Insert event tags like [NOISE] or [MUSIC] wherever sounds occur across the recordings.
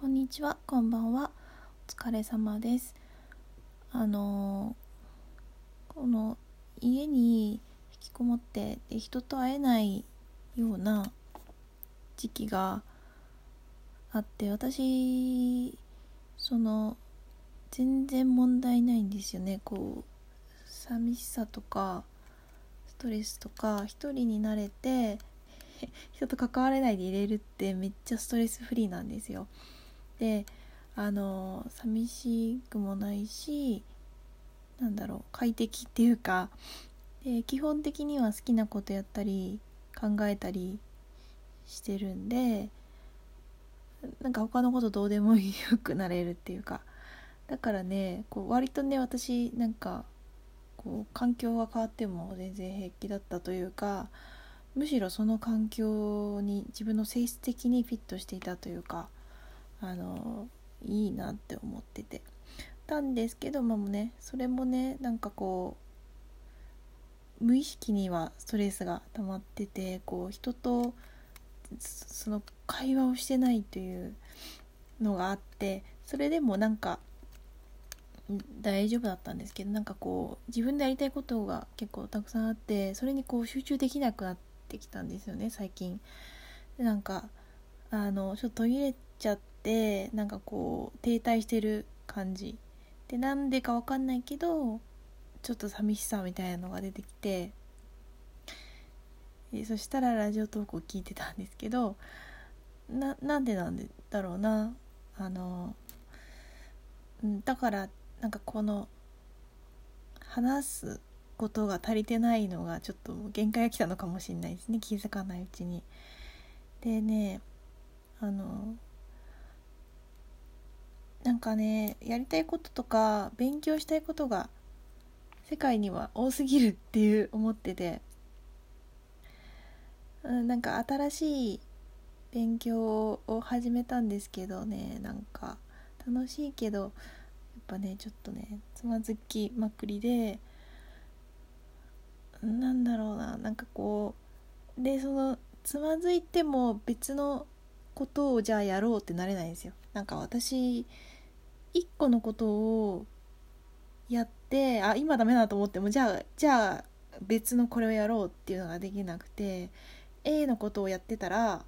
こんにちは、こんばんは。お疲れ様です。あのこの家に引きこもってで人と会えないような時期があって、私その全然問題ないんですよね。こう寂しさとかストレスとか一人になれて [LAUGHS] 人と関われないでいれるってめっちゃストレスフリーなんですよ。であの寂しくもないしなんだろう快適っていうかで基本的には好きなことやったり考えたりしてるんでなんか他のことどうでもよくなれるっていうかだからねこう割とね私なんかこう環境が変わっても全然平気だったというかむしろその環境に自分の性質的にフィットしていたというかあのいいなって思っててたんですけどもねそれもねなんかこう無意識にはストレスが溜まっててこう人とその会話をしてないというのがあってそれでもなんか大丈夫だったんですけどなんかこう自分でやりたいことが結構たくさんあってそれにこう集中できなくなってきたんですよね最近。でなんかあのちょっと途切れちゃってなんかこう停滞してる感じ。でなんでかわかんないけどちょっと寂しさみたいなのが出てきて。そしたらラジオトークを聞いてたんですけどななんでなんだろうな。あのだからなんかこの話すことが足りてないのがちょっと限界が来たのかもしれないですね。気づかないうちに。でねあのなんかねやりたいこととか勉強したいことが世界には多すぎるっていう思ってて、うん、なんか新しい勉強を始めたんですけどねなんか楽しいけどやっぱねちょっとねつまずきまくりでなんだろうななんかこうでそのつまずいても別のことをじゃあやろうってなれないんですよ。なんか私一個のことをやってあ今ダメだと思ってもじゃあじゃあ別のこれをやろうっていうのができなくて A のことをやってたら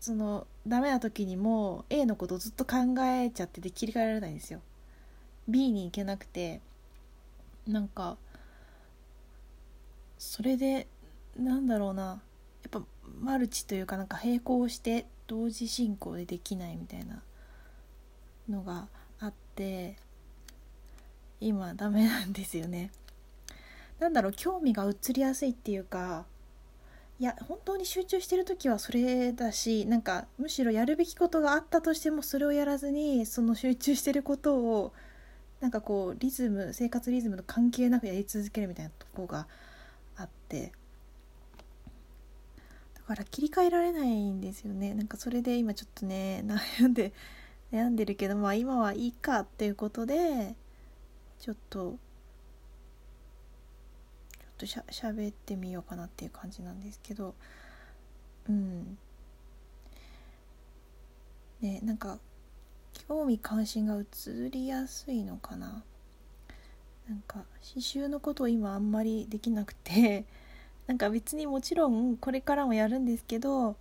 そのダメな時にも A のことをずっと考えちゃってて切り替えられないんですよ。B に行けなくてなんかそれでなんだろうなやっぱマルチというかなんか並行して同時進行でできないみたいな。のがあって今ダメなんですよね。なんだろう興味が移りやすいっていうかいや本当に集中してる時はそれだしなんかむしろやるべきことがあったとしてもそれをやらずにその集中してることをなんかこうリズム生活リズムと関係なくやり続けるみたいなとこがあってだから切り替えられないんですよねなんかそれで今ちょっとね悩んで悩んでるけどまあ今はいいかっていうことでちょっとちょっとしゃしゃべってみようかなっていう感じなんですけどうん。ねなんか興味関心が移りやすいのかな。なんか刺繍のことを今あんまりできなくてなんか別にもちろんこれからもやるんですけど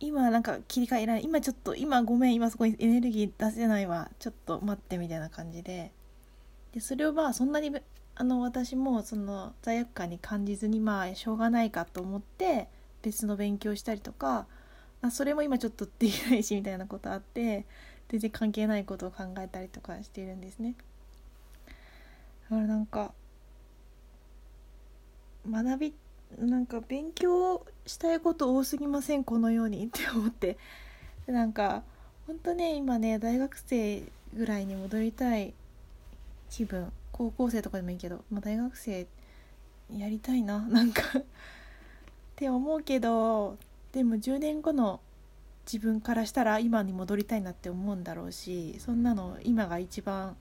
今なんか切り替えられ今ちょっと今ごめん今そこにエネルギー出せないわちょっと待ってみたいな感じででそれをまあそんなにあの私もその罪悪感に感じずにまあしょうがないかと思って別の勉強したりとかあそれも今ちょっとできないしみたいなことあって全然関係ないことを考えたりとかしているんですね。だからなんか学びなんか勉強したいこと多すぎませんこのようにって思って。なんかほんとね今ね大学生ぐらいに戻りたい気分。高校生とかでもいいけど、まあ、大学生やりたいな [LAUGHS] なんか。って思うけどでも10年後の自分からしたら今に戻りたいなって思うんだろうしそんなの今が一番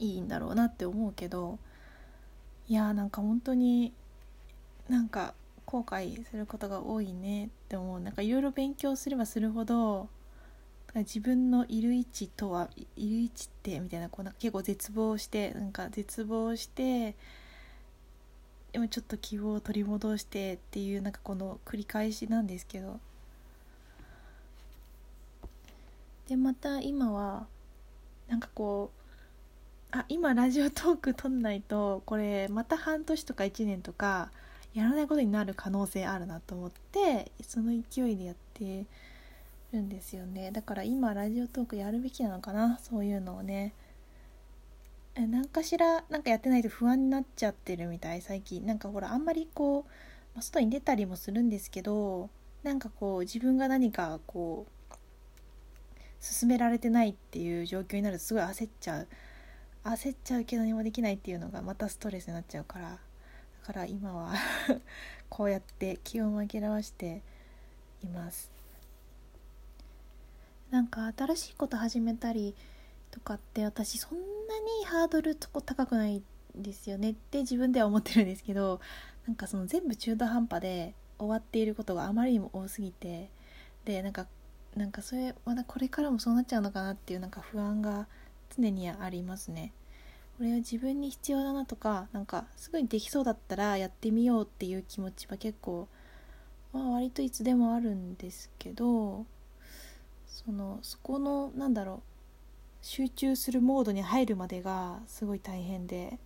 いいんだろうなって思うけど。いやーなんか本当になんか後悔することが多いねって思う。なんかいろいろ勉強すればするほど自分のいる位置とはいる位置ってみたいなこうなんか結構絶望してなんか絶望してでもちょっと希望を取り戻してっていうなんかこの繰り返しなんですけど。でまた今はなんかこうあ今ラジオトーク撮んないとこれまた半年とか1年とかやらないことになる可能性あるなと思ってその勢いでやってるんですよね。だから今ラジオトークやるべきなのかなそういうのをね。何かしらなんかやってないと不安になっちゃってるみたい最近。なんかほらあんまりこう外に出たりもするんですけどなんかこう自分が何かこう進められてないっていう状況になるとすごい焦っちゃう。焦っちゃうけど何もできないっていうのがまたストレスになっちゃうから。だから今は [LAUGHS] こうやって気を紛らわしています。なんか新しいこと始めたりとかって私そんなにハードルとこ高くないんですよねって自分では思ってるんですけどなんかその全部中途半端で終わっていることがあまりにも多すぎて。でなんかなんかそれまだこれからもそうなっちゃうのかなっていうなんか不安が常にありますね。これは自分に必要だなとかなんかすぐにできそうだったらやってみようっていう気持ちは結構、まあ、割といつでもあるんですけどそのそこのなんだろう集中するモードに入るまでがすごい大変で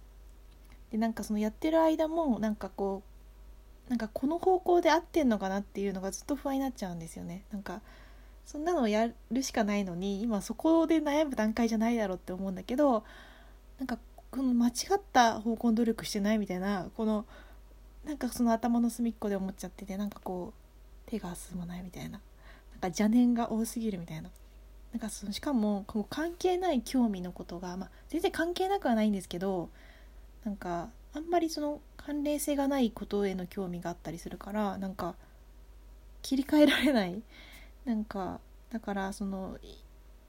でなんかそのやってる間もなんかこうなんかこの方向で合ってんのかなっていうのがずっと不安になっちゃうんですよねなんかそんなのやるしかないのに今そこで悩む段階じゃないだろうって思うんだけどなんかこの間違った方向努力してないみたいなこのなんかその頭の隅っこで思っちゃっててなんかこう手が進まないみたいななんか邪念が多すぎるみたいななんかそのしかもこう関係ない興味のことが、まあ、全然関係なくはないんですけどなんかあんまりその関連性がないことへの興味があったりするからなんか切り替えられないなんかだからその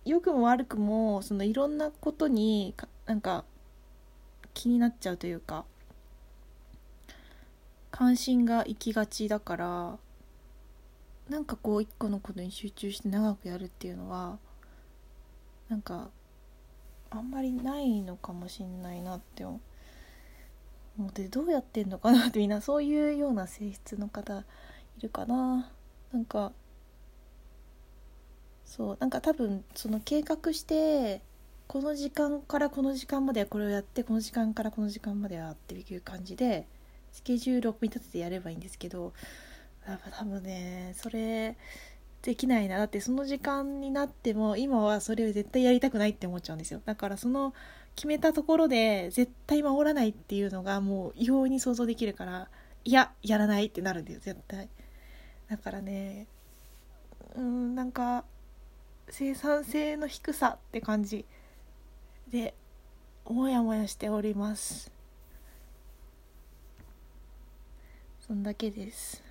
良くも悪くもそのいろんなことになんか気になっちゃうというか関心が行きがちだからなんかこう一個のことに集中して長くやるっていうのはなんかあんまりないのかもしんないなって思ってどうやってんのかなってみんなそういうような性質の方いるかな。なんかそうなんか多分その計画してこの時間からこの時間まではこれをやってこの時間からこの時間まではっていう感じでスケジュールを組み立ててやればいいんですけどやっぱ多分ねそれできないなだってその時間になっても今はそれを絶対やりたくないって思っちゃうんですよ。だからその決めたところで絶対守らないっていうのがもう異様に想像できるからいややらないってなるんだよ絶対。だからねうんなんか生産性の低さって感じ。でもやもやしております。そんだけです。